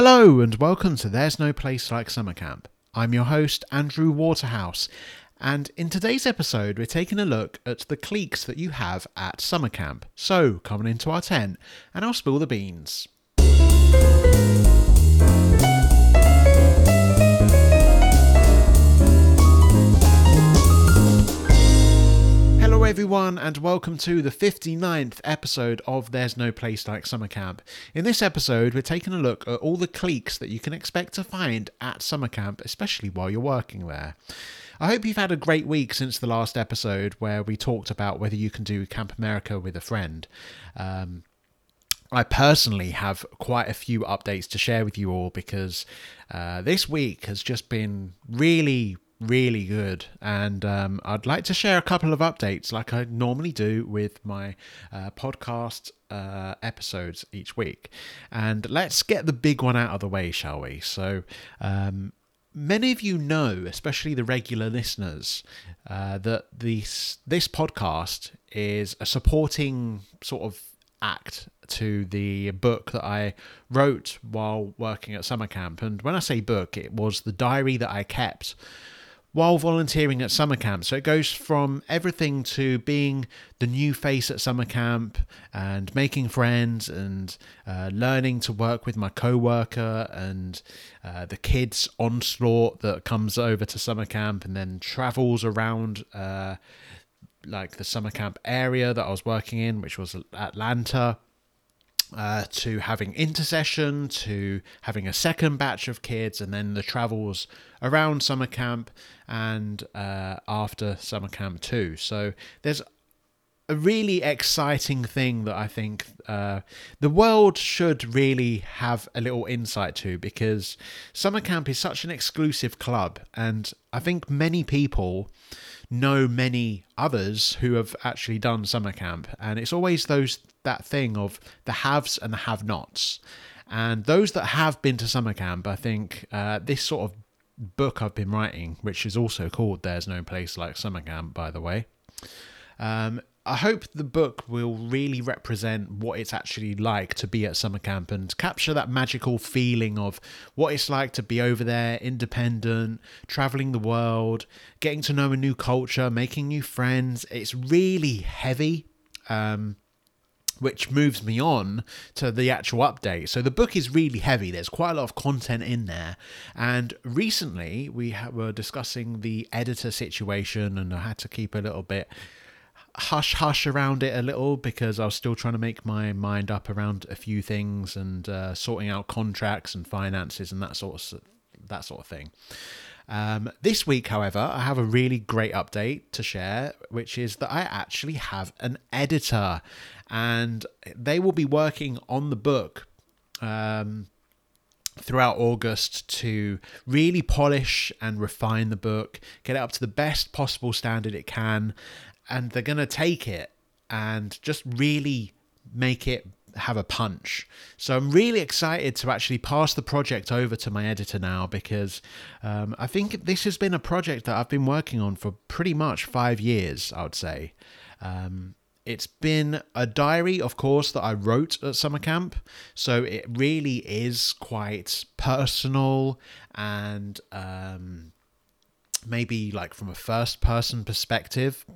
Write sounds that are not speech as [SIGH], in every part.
Hello, and welcome to There's No Place Like Summer Camp. I'm your host, Andrew Waterhouse, and in today's episode, we're taking a look at the cliques that you have at summer camp. So, come on into our tent, and I'll spill the beans. Hello, everyone, and welcome to the 59th episode of There's No Place Like Summer Camp. In this episode, we're taking a look at all the cliques that you can expect to find at summer camp, especially while you're working there. I hope you've had a great week since the last episode where we talked about whether you can do Camp America with a friend. Um, I personally have quite a few updates to share with you all because uh, this week has just been really really good. And um, i'd like to share a couple of updates like i normally do with my uh, podcast uh, episodes each week. And let's get the big one out of the way shall we? So um, many of you know especially the regular listeners uh, that this this podcast is a supporting sort of act to the book that I wrote while working at summer camp. And when I say book, it was the diary that I kept while volunteering at summer camp. So it goes from everything to being the new face at summer camp and making friends and uh, learning to work with my co-worker and uh, the kids onslaught that comes over to summer camp and then travels around uh, like the summer camp area that I was working in, which was Atlanta uh, to having intersession, to having a second batch of kids, and then the travels around summer camp and uh, after summer camp too. So there's a really exciting thing that I think uh, the world should really have a little insight to because summer camp is such an exclusive club, and I think many people know many others who have actually done summer camp, and it's always those that thing of the haves and the have-nots. And those that have been to summer camp, I think uh, this sort of book I've been writing, which is also called "There's No Place Like Summer Camp," by the way. Um, I hope the book will really represent what it's actually like to be at summer camp and capture that magical feeling of what it's like to be over there, independent, traveling the world, getting to know a new culture, making new friends. It's really heavy. Um, which moves me on to the actual update. So the book is really heavy. There's quite a lot of content in there. And recently we were discussing the editor situation, and I had to keep a little bit hush hush around it a little because I was still trying to make my mind up around a few things and uh, sorting out contracts and finances and that sort of that sort of thing. Um, this week, however, I have a really great update to share, which is that I actually have an editor, and they will be working on the book. Um, throughout August to really polish and refine the book, get it up to the best possible standard it can, and they're going to take it and just really make it have a punch. So I'm really excited to actually pass the project over to my editor now because um, I think this has been a project that I've been working on for pretty much five years, I would say. Um, it's been a diary, of course, that I wrote at summer camp. So it really is quite personal and um, maybe like from a first person perspective.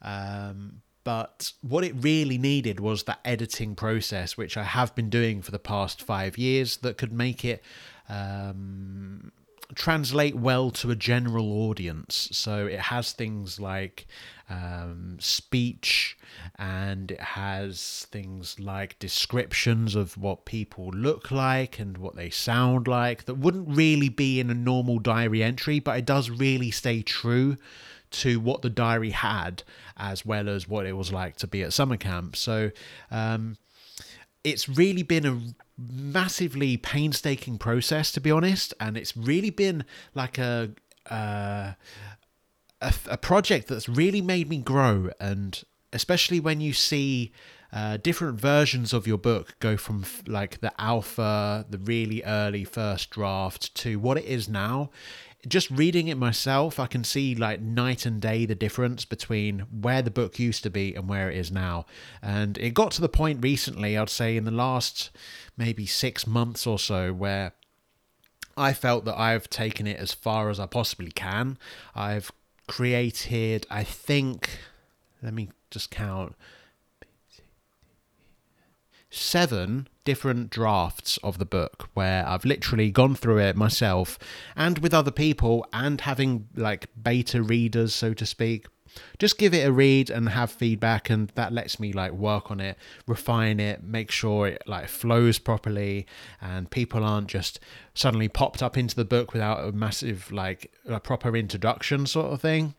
Um, but what it really needed was that editing process, which I have been doing for the past five years, that could make it um, translate well to a general audience. So it has things like um, speech and it has things like descriptions of what people look like and what they sound like that wouldn't really be in a normal diary entry, but it does really stay true to what the diary had as well as what it was like to be at summer camp. So um, it's really been a massively painstaking process, to be honest, and it's really been like a. Uh, a, a project that's really made me grow, and especially when you see uh, different versions of your book go from f- like the alpha, the really early first draft, to what it is now, just reading it myself, I can see like night and day the difference between where the book used to be and where it is now. And it got to the point recently, I'd say in the last maybe six months or so, where I felt that I've taken it as far as I possibly can. I've created, I think, let me just count seven different drafts of the book where I've literally gone through it myself and with other people and having like beta readers, so to speak just give it a read and have feedback and that lets me like work on it refine it make sure it like flows properly and people aren't just suddenly popped up into the book without a massive like a proper introduction sort of thing.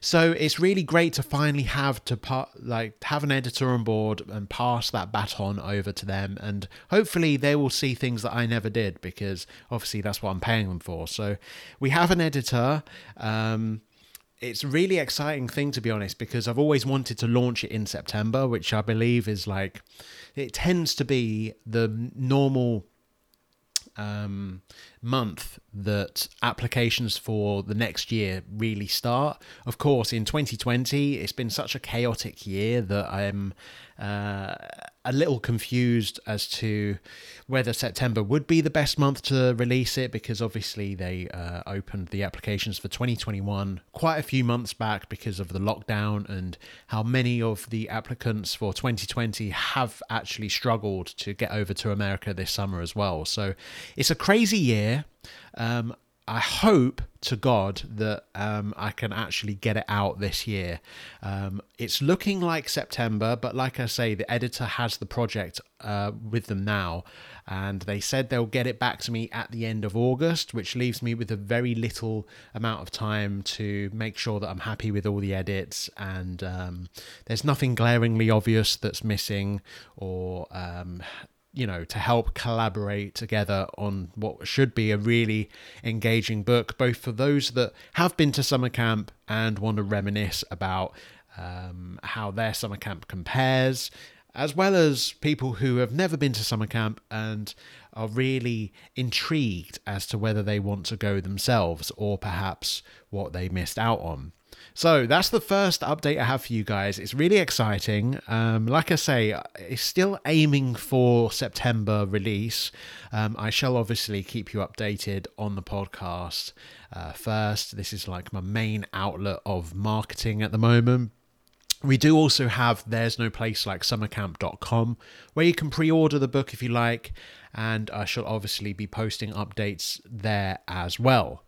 So it's really great to finally have to part like have an editor on board and pass that baton over to them and hopefully they will see things that I never did because obviously that's what I'm paying them for. So we have an editor um it's a really exciting thing to be honest because I've always wanted to launch it in September, which I believe is like it tends to be the normal um, month that applications for the next year really start. Of course, in 2020, it's been such a chaotic year that I'm uh, a little confused as to whether September would be the best month to release it because obviously they uh, opened the applications for 2021 quite a few months back because of the lockdown and how many of the applicants for 2020 have actually struggled to get over to America this summer as well. So it's a crazy year. Um, I hope to God that um, I can actually get it out this year. Um, it's looking like September, but like I say, the editor has the project uh, with them now, and they said they'll get it back to me at the end of August, which leaves me with a very little amount of time to make sure that I'm happy with all the edits and um, there's nothing glaringly obvious that's missing or um, you know, to help collaborate together on what should be a really engaging book, both for those that have been to summer camp and want to reminisce about um, how their summer camp compares, as well as people who have never been to summer camp and are really intrigued as to whether they want to go themselves or perhaps what they missed out on. So that's the first update I have for you guys. It's really exciting. Um, like I say, it's still aiming for September release. Um, I shall obviously keep you updated on the podcast uh, first. This is like my main outlet of marketing at the moment. We do also have There's No Place Like Summercamp.com where you can pre order the book if you like, and I shall obviously be posting updates there as well.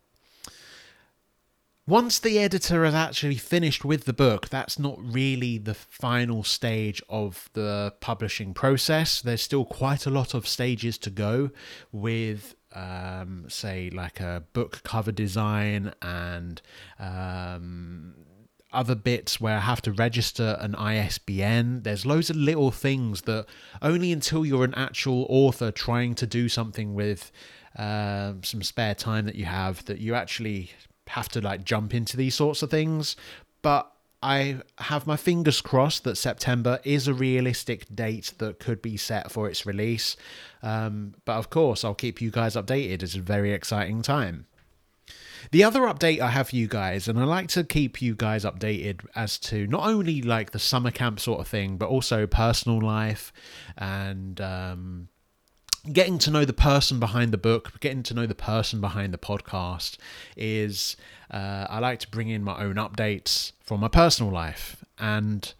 Once the editor has actually finished with the book, that's not really the final stage of the publishing process. There's still quite a lot of stages to go with um, say like a book cover design and um, other bits where I have to register an ISBN. There's loads of little things that only until you're an actual author trying to do something with uh, some spare time that you have that you actually have to like jump into these sorts of things. But I have my fingers crossed that September is a realistic date that could be set for its release. Um, but of course, I'll keep you guys updated. It's a very exciting time. The other update I have for you guys, and I like to keep you guys updated as to not only like the summer camp sort of thing, but also personal life and um, getting to know the person behind the book, getting to know the person behind the podcast is uh, I like to bring in my own updates from my personal life. And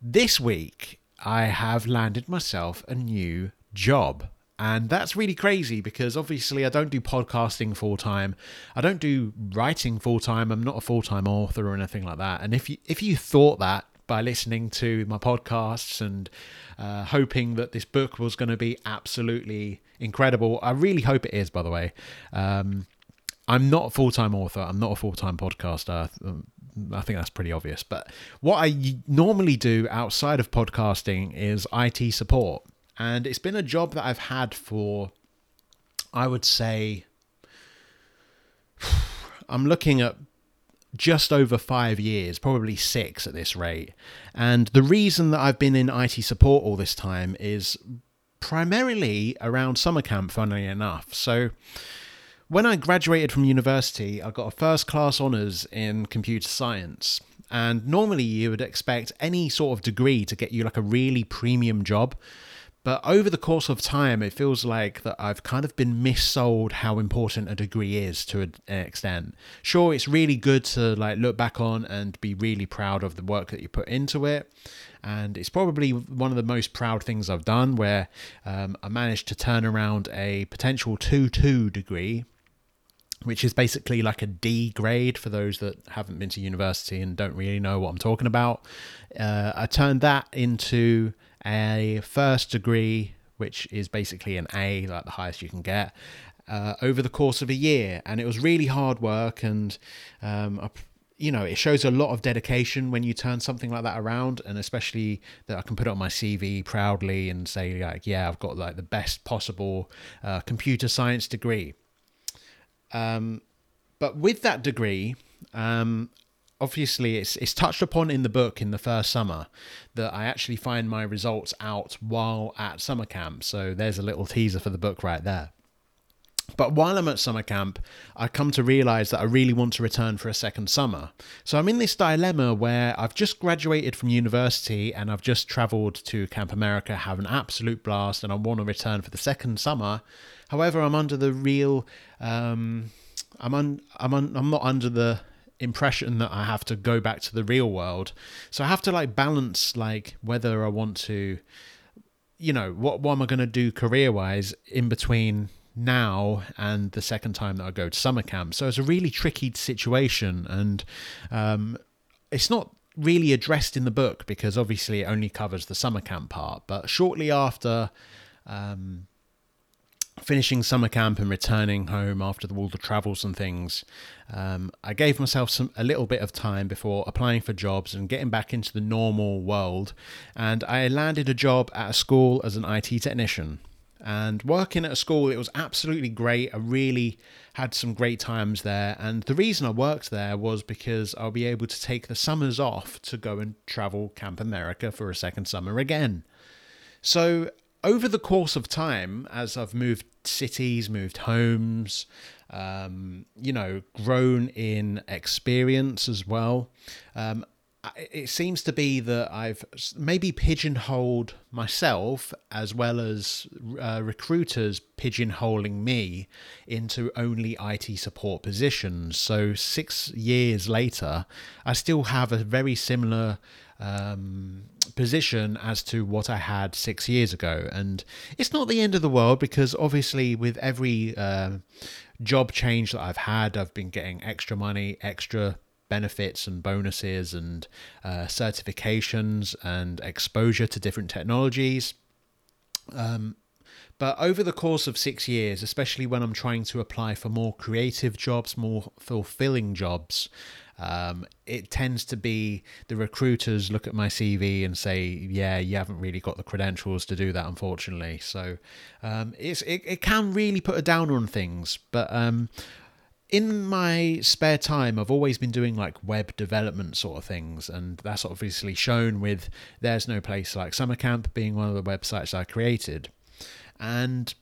this week, I have landed myself a new job. And that's really crazy because obviously I don't do podcasting full time. I don't do writing full time. I'm not a full time author or anything like that. And if you if you thought that by listening to my podcasts and uh, hoping that this book was going to be absolutely incredible. I really hope it is, by the way. Um, I'm not a full time author, I'm not a full time podcaster. Um, I think that's pretty obvious. But what I normally do outside of podcasting is IT support. And it's been a job that I've had for, I would say, [SIGHS] I'm looking at just over five years, probably six at this rate. And the reason that I've been in IT support all this time is primarily around summer camp, funnily enough. So, when I graduated from university, I got a first class honours in computer science. And normally you would expect any sort of degree to get you like a really premium job. But over the course of time, it feels like that I've kind of been missold how important a degree is to an extent. Sure, it's really good to like look back on and be really proud of the work that you put into it. And it's probably one of the most proud things I've done where um, I managed to turn around a potential 2 2 degree which is basically like a D grade for those that haven't been to university and don't really know what I'm talking about. Uh, I turned that into a first degree, which is basically an A, like the highest you can get, uh, over the course of a year. And it was really hard work, and um, you know, it shows a lot of dedication when you turn something like that around, and especially that I can put it on my CV proudly and say, like, yeah, I've got like the best possible uh, computer science degree. Um, but with that degree, um, obviously it's it's touched upon in the book in the first summer that I actually find my results out while at summer camp. So there's a little teaser for the book right there. But while I'm at summer camp, I come to realize that I really want to return for a second summer. So I'm in this dilemma where I've just graduated from university and I've just traveled to Camp America, have an absolute blast, and I want to return for the second summer. However, I'm under the real, um, I'm un, I'm un, I'm not under the impression that I have to go back to the real world. So I have to like balance like whether I want to, you know, what what am I going to do career wise in between now and the second time that I go to summer camp. So it's a really tricky situation, and um, it's not really addressed in the book because obviously it only covers the summer camp part. But shortly after. Um, finishing summer camp and returning home after all the travels and things, um, I gave myself some a little bit of time before applying for jobs and getting back into the normal world. And I landed a job at a school as an IT technician. And working at a school it was absolutely great. I really had some great times there. And the reason i worked there was because i'll be able to take the summers off to go and travel camp america for a second summer again. So over the course of time as i've moved cities moved homes um, you know grown in experience as well um, it seems to be that I've maybe pigeonholed myself as well as uh, recruiters pigeonholing me into only IT support positions. So, six years later, I still have a very similar um, position as to what I had six years ago. And it's not the end of the world because obviously, with every uh, job change that I've had, I've been getting extra money, extra benefits and bonuses and uh, certifications and exposure to different technologies. Um, but over the course of six years, especially when I'm trying to apply for more creative jobs, more fulfilling jobs, um, it tends to be the recruiters look at my CV and say, "Yeah, you haven't really got the credentials to do that, unfortunately." So um, it's it, it can really put a downer on things. But um, in my spare time, I've always been doing like web development sort of things, and that's obviously shown with There's No Place Like Summer Camp being one of the websites I created. And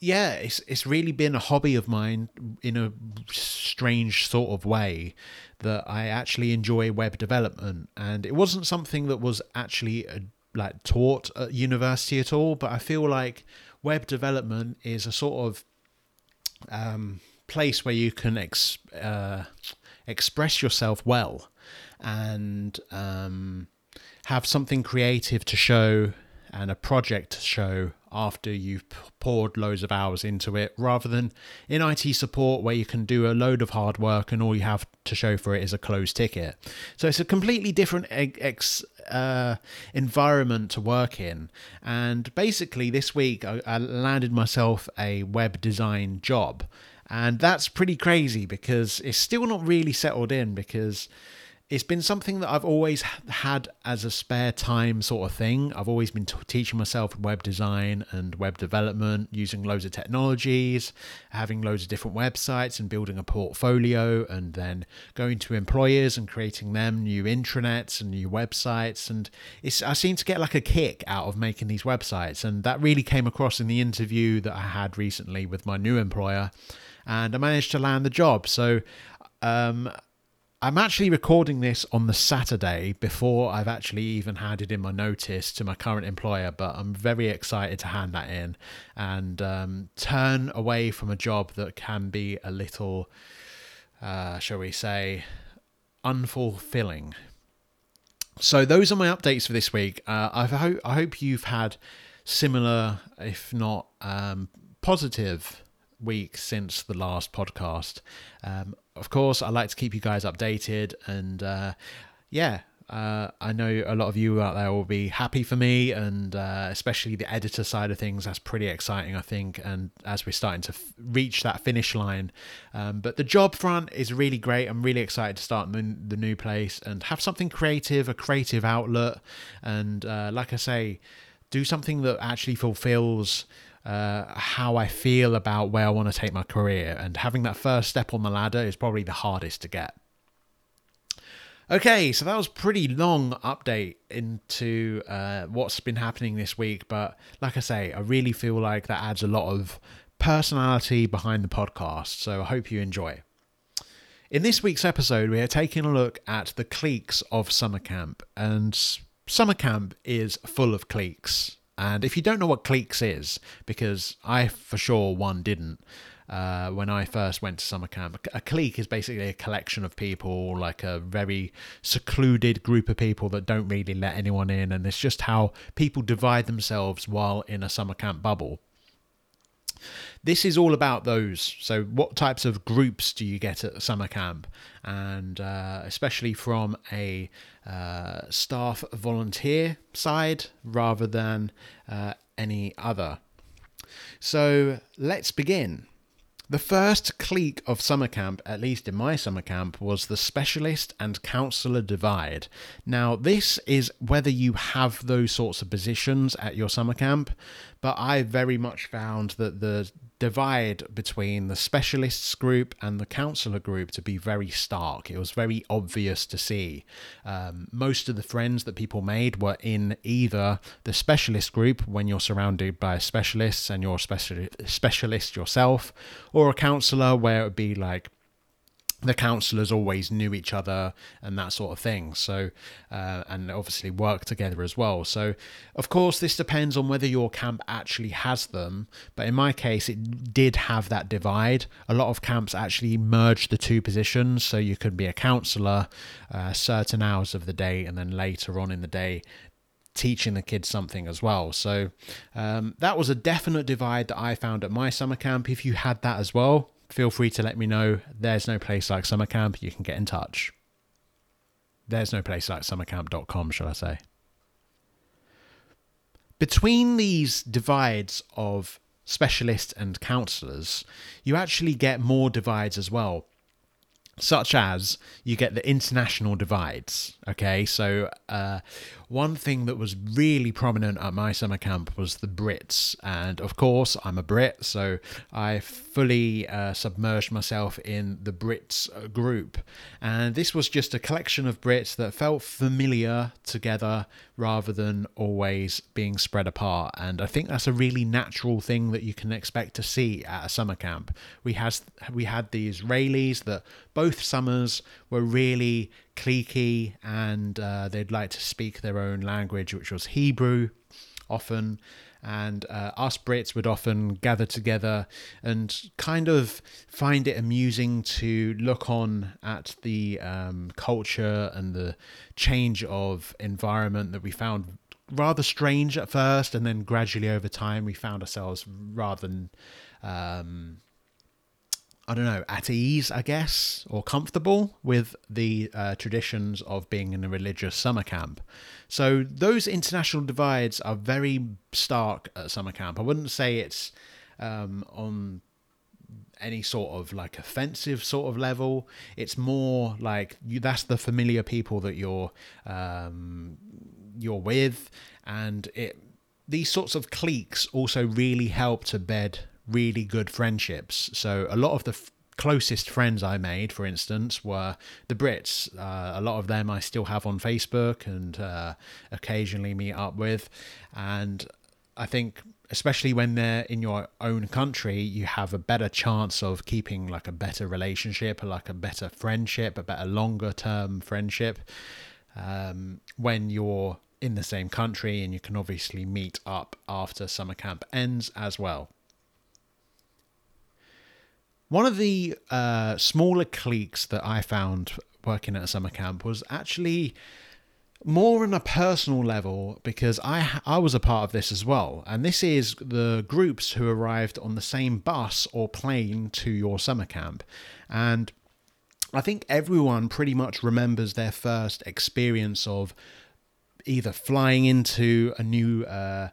yeah, it's it's really been a hobby of mine in a strange sort of way that I actually enjoy web development, and it wasn't something that was actually uh, like taught at university at all. But I feel like web development is a sort of um, place where you can ex- uh, express yourself well and um, have something creative to show and a project to show after you've poured loads of hours into it rather than in IT support where you can do a load of hard work and all you have to show for it is a closed ticket. So it's a completely different ex, uh, environment to work in. And basically, this week I, I landed myself a web design job. And that's pretty crazy because it's still not really settled in because it's been something that I've always had as a spare time sort of thing. I've always been t- teaching myself web design and web development, using loads of technologies, having loads of different websites and building a portfolio, and then going to employers and creating them new intranets and new websites. And it's I seem to get like a kick out of making these websites, and that really came across in the interview that I had recently with my new employer, and I managed to land the job. So. Um, I'm actually recording this on the Saturday before I've actually even handed in my notice to my current employer, but I'm very excited to hand that in and um, turn away from a job that can be a little, uh, shall we say, unfulfilling. So those are my updates for this week. Uh, I hope I hope you've had similar, if not um, positive week since the last podcast. Um, of course, I like to keep you guys updated, and uh, yeah, uh, I know a lot of you out there will be happy for me, and uh, especially the editor side of things. That's pretty exciting, I think. And as we're starting to f- reach that finish line, um, but the job front is really great. I'm really excited to start the, the new place and have something creative, a creative outlet, and uh, like I say, do something that actually fulfills uh, how I feel about where I want to take my career. And having that first step on the ladder is probably the hardest to get. Okay, so that was pretty long update into uh, what's been happening this week, but like I say, I really feel like that adds a lot of personality behind the podcast. So I hope you enjoy. In this week's episode, we are taking a look at the cliques of summer camp, and summer camp is full of cliques. And if you don't know what cliques is, because I for sure one didn't uh, when I first went to summer camp, a clique is basically a collection of people, like a very secluded group of people that don't really let anyone in, and it's just how people divide themselves while in a summer camp bubble. This is all about those. So, what types of groups do you get at summer camp? And uh, especially from a uh, staff volunteer side rather than uh, any other. So, let's begin. The first clique of summer camp, at least in my summer camp, was the specialist and counsellor divide. Now, this is whether you have those sorts of positions at your summer camp, but I very much found that the divide between the specialists group and the counsellor group to be very stark. It was very obvious to see. Um, most of the friends that people made were in either the specialist group when you're surrounded by specialists and you're a specialist, yourself, or a counsellor where it would be like the counsellors always knew each other and that sort of thing. So, uh, and obviously work together as well. So, of course, this depends on whether your camp actually has them. But in my case, it did have that divide. A lot of camps actually merge the two positions. So you could be a counsellor uh, certain hours of the day, and then later on in the day, teaching the kids something as well. So um, that was a definite divide that I found at my summer camp. If you had that as well, feel free to let me know. There's no place like summer camp. You can get in touch. There's no place like summercamp.com, shall I say. Between these divides of specialists and counsellors, you actually get more divides as well such as you get the international divides. Okay, so uh, one thing that was really prominent at my summer camp was the Brits, and of course, I'm a Brit, so I fully uh, submerged myself in the Brits uh, group, and this was just a collection of Brits that felt familiar together rather than always being spread apart. And I think that's a really natural thing that you can expect to see at a summer camp. We has we had the Israelis that both summers were really cliquey and uh, they'd like to speak their own language, which was Hebrew often. And uh, us Brits would often gather together and kind of find it amusing to look on at the um, culture and the change of environment that we found rather strange at first, and then gradually over time we found ourselves rather um, I don't know, at ease, I guess, or comfortable with the uh, traditions of being in a religious summer camp. So those international divides are very stark at summer camp. I wouldn't say it's um, on any sort of like offensive sort of level. It's more like you, that's the familiar people that you're um, you're with, and it these sorts of cliques also really help to bed really good friendships. So a lot of the f- closest friends I made, for instance, were the Brits. Uh, a lot of them I still have on Facebook and uh, occasionally meet up with. And I think, especially when they're in your own country, you have a better chance of keeping like a better relationship, like a better friendship, a better longer term friendship. Um, when you're in the same country and you can obviously meet up after summer camp ends as well. One of the uh, smaller cliques that I found working at a summer camp was actually more on a personal level because I I was a part of this as well, and this is the groups who arrived on the same bus or plane to your summer camp, and I think everyone pretty much remembers their first experience of either flying into a new uh,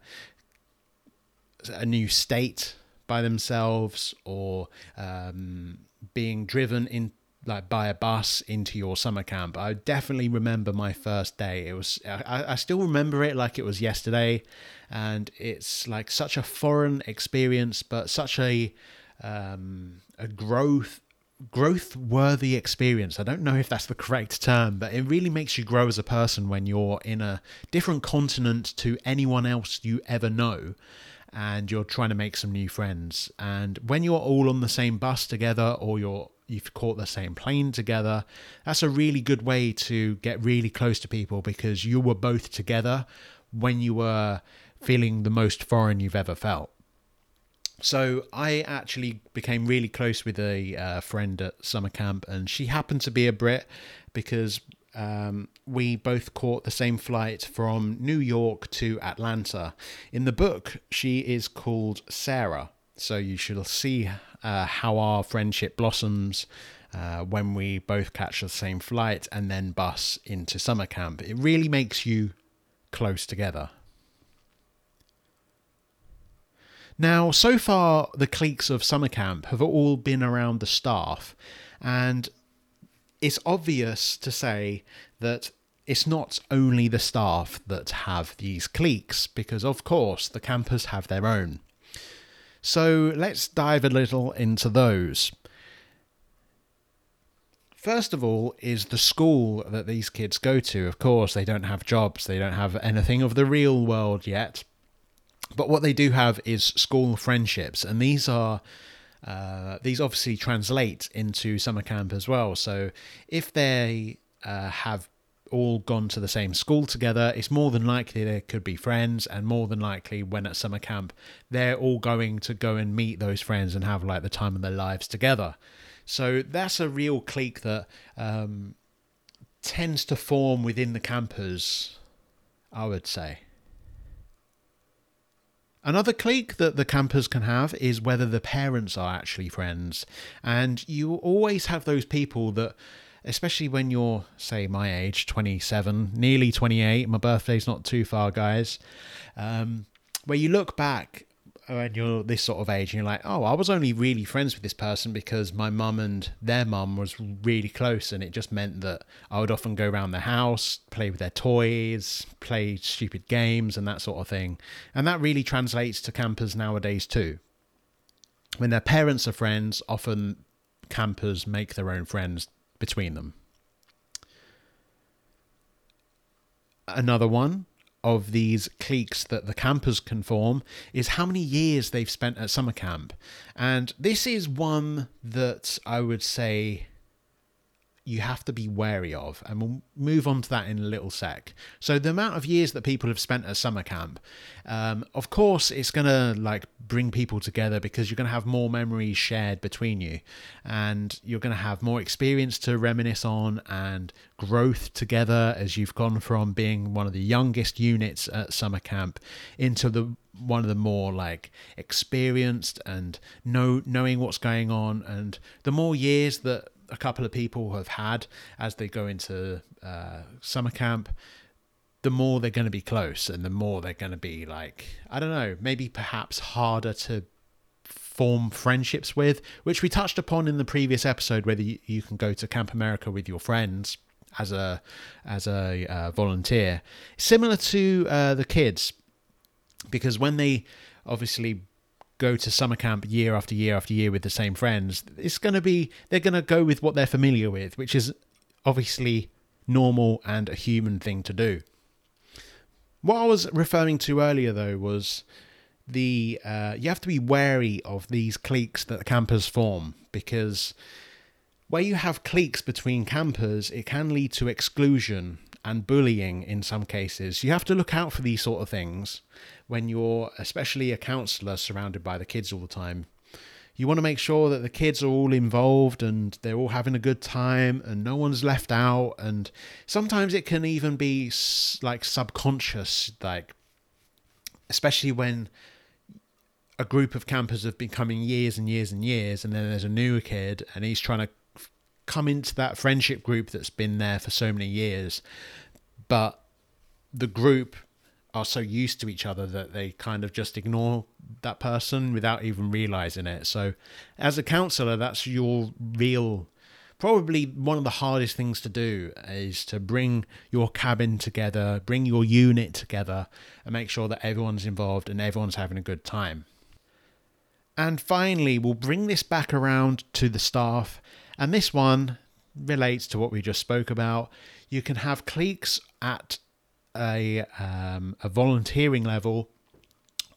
a new state by themselves or um, being driven in like by a bus into your summer camp. I definitely remember my first day. It was I, I still remember it like it was yesterday, and it's like such a foreign experience, but such a um, a growth growth worthy experience. I don't know if that's the correct term, but it really makes you grow as a person when you're in a different continent to anyone else you ever know and you're trying to make some new friends. And when you're all on the same bus together or you're you've caught the same plane together, that's a really good way to get really close to people because you were both together when you were feeling the most foreign you've ever felt. So I actually became really close with a uh, friend at summer camp, and she happened to be a Brit because um, we both caught the same flight from New York to Atlanta. In the book, she is called Sarah. So you shall see uh, how our friendship blossoms uh, when we both catch the same flight and then bus into summer camp. It really makes you close together. Now, so far, the cliques of summer camp have all been around the staff, and it's obvious to say that it's not only the staff that have these cliques, because of course the campers have their own. So let's dive a little into those. First of all, is the school that these kids go to. Of course, they don't have jobs, they don't have anything of the real world yet, but what they do have is school friendships, and these are uh, these obviously translate into summer camp as well. So if they uh, have all gone to the same school together, it's more than likely they could be friends, and more than likely when at summer camp, they're all going to go and meet those friends and have like the time of their lives together. So that's a real clique that um, tends to form within the campers, I would say. Another clique that the campers can have is whether the parents are actually friends. And you always have those people that, especially when you're, say, my age, 27, nearly 28, my birthday's not too far, guys, um, where you look back when you're this sort of age and you're like, oh, I was only really friends with this person because my mum and their mum was really close, and it just meant that I would often go around the house, play with their toys, play stupid games, and that sort of thing. And that really translates to campers nowadays too. When their parents are friends, often campers make their own friends between them. Another one of these cliques that the campers can form is how many years they've spent at summer camp. And this is one that I would say you have to be wary of. And we'll move on to that in a little sec. So, the amount of years that people have spent at summer camp, um, of course, it's going to like bring people together because you're going to have more memories shared between you and you're going to have more experience to reminisce on and growth together as you've gone from being one of the youngest units at summer camp into the one of the more like experienced and know knowing what's going on and the more years that a couple of people have had as they go into uh, summer camp, the more they're going to be close and the more they're going to be like, I don't know, maybe perhaps harder to form friendships with, which we touched upon in the previous episode, whether you, you can go to Camp America with your friends as a as a uh, volunteer, similar to uh, the kids, because when they obviously go to summer camp year after year after year with the same friends, it's going to be they're going to go with what they're familiar with, which is obviously normal and a human thing to do. What I was referring to earlier, though, was the uh, you have to be wary of these cliques that campers form because where you have cliques between campers, it can lead to exclusion and bullying in some cases. You have to look out for these sort of things when you're, especially a counsellor surrounded by the kids all the time. You want to make sure that the kids are all involved and they're all having a good time and no one's left out. And sometimes it can even be like subconscious, like, especially when a group of campers have been coming years and years and years, and then there's a new kid and he's trying to come into that friendship group that's been there for so many years, but the group are so used to each other that they kind of just ignore that person without even realizing it. So, as a counselor, that's your real probably one of the hardest things to do is to bring your cabin together, bring your unit together, and make sure that everyone's involved and everyone's having a good time. And finally, we'll bring this back around to the staff and this one relates to what we just spoke about. You can have cliques at a, um, a volunteering level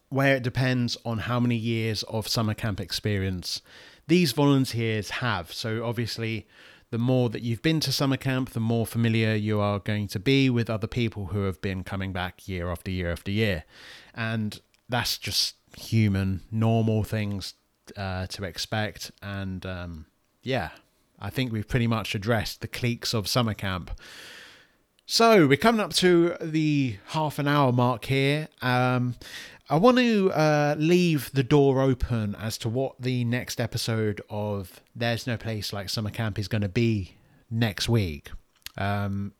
where it depends on how many years of summer camp experience these volunteers have. So, obviously, the more that you've been to summer camp, the more familiar you are going to be with other people who have been coming back year after year after year. And that's just human, normal things uh, to expect. And um, yeah, I think we've pretty much addressed the cliques of summer camp. So we're coming up to the half an hour mark here. Um, I want to uh, leave the door open as to what the next episode of There's No Place Like Summer Camp is going to be next week. Um,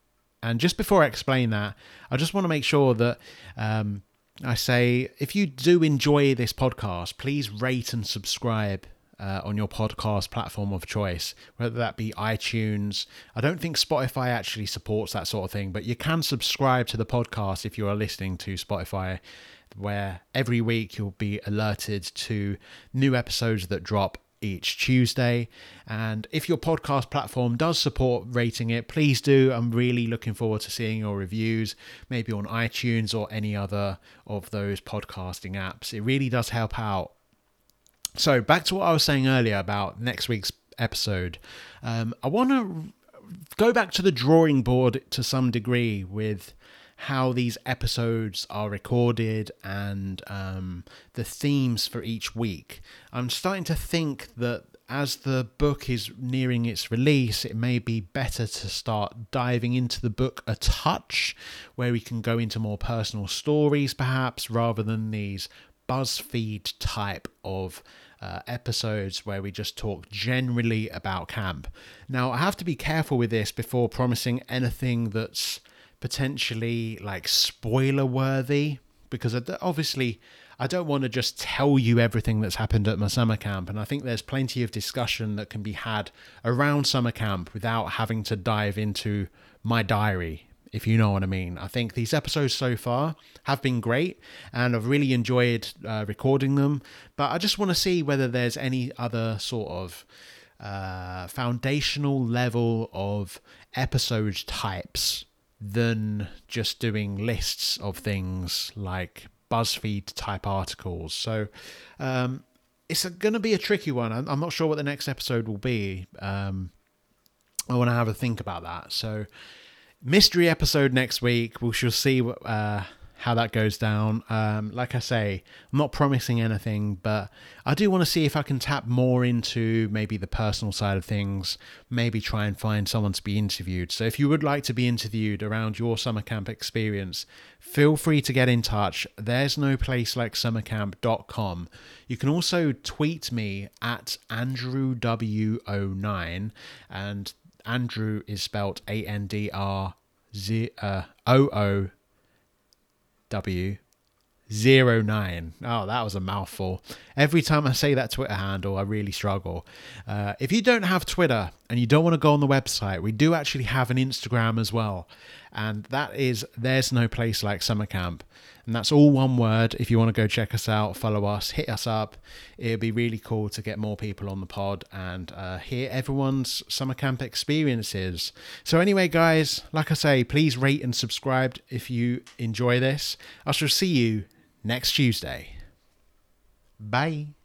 and just before I explain that, I just want to make sure that um, I say if you do enjoy this podcast, please rate and subscribe uh, on your podcast platform of choice, whether that be iTunes. I don't think Spotify actually supports that sort of thing, but you can subscribe to the podcast if you are listening to Spotify, where every week you'll be alerted to new episodes that drop each Tuesday. And if your podcast platform does support rating it, please do. I'm really looking forward to seeing your reviews, maybe on iTunes or any other of those podcasting apps. It really does help out so back to what I was saying earlier about next week's episode. Um, I want to go back to the drawing board to some degree with how these episodes are recorded and um, the themes for each week. I'm starting to think that as the book is nearing its release, it may be better to start diving into the book a touch, where we can go into more personal stories, perhaps, rather than these BuzzFeed type of uh, episodes where we just talk generally about camp. Now, I have to be careful with this before promising anything that's potentially like spoiler worthy because obviously I don't want to just tell you everything that's happened at my summer camp. And I think there's plenty of discussion that can be had around summer camp without having to dive into my diary if you know what I mean. I think these episodes so far have been great and I've really enjoyed uh, recording them, but I just want to see whether there's any other sort of uh, foundational level of episode types than just doing lists of things like BuzzFeed type articles. So, um, it's going to be a tricky one. I'm, not sure what the next episode will be. Um, I want to have a think about that. So, mystery episode next week. We shall see uh, how that goes down. Um, like I say, I'm not promising anything, but I do want to see if I can tap more into maybe the personal side of things, maybe try and find someone to be interviewed. So if you would like to be interviewed around your summer camp experience, feel free to get in touch. There's no place like summercamp.com. You can also tweet me at AndrewW09 and Andrew is spelt A N D R Z uh, O O W zero nine. Oh, that was a mouthful. Every time I say that Twitter handle, I really struggle. Uh, if you don't have Twitter and you don't want to go on the website, we do actually have an Instagram as well, and that is there's no place like summer camp, and that's all one word. If you want to go check us out, follow us, hit us up. It'd be really cool to get more people on the pod and uh, hear everyone's summer camp experiences. So anyway, guys, like I say, please rate and subscribe if you enjoy this. I shall see you next Tuesday. Bye.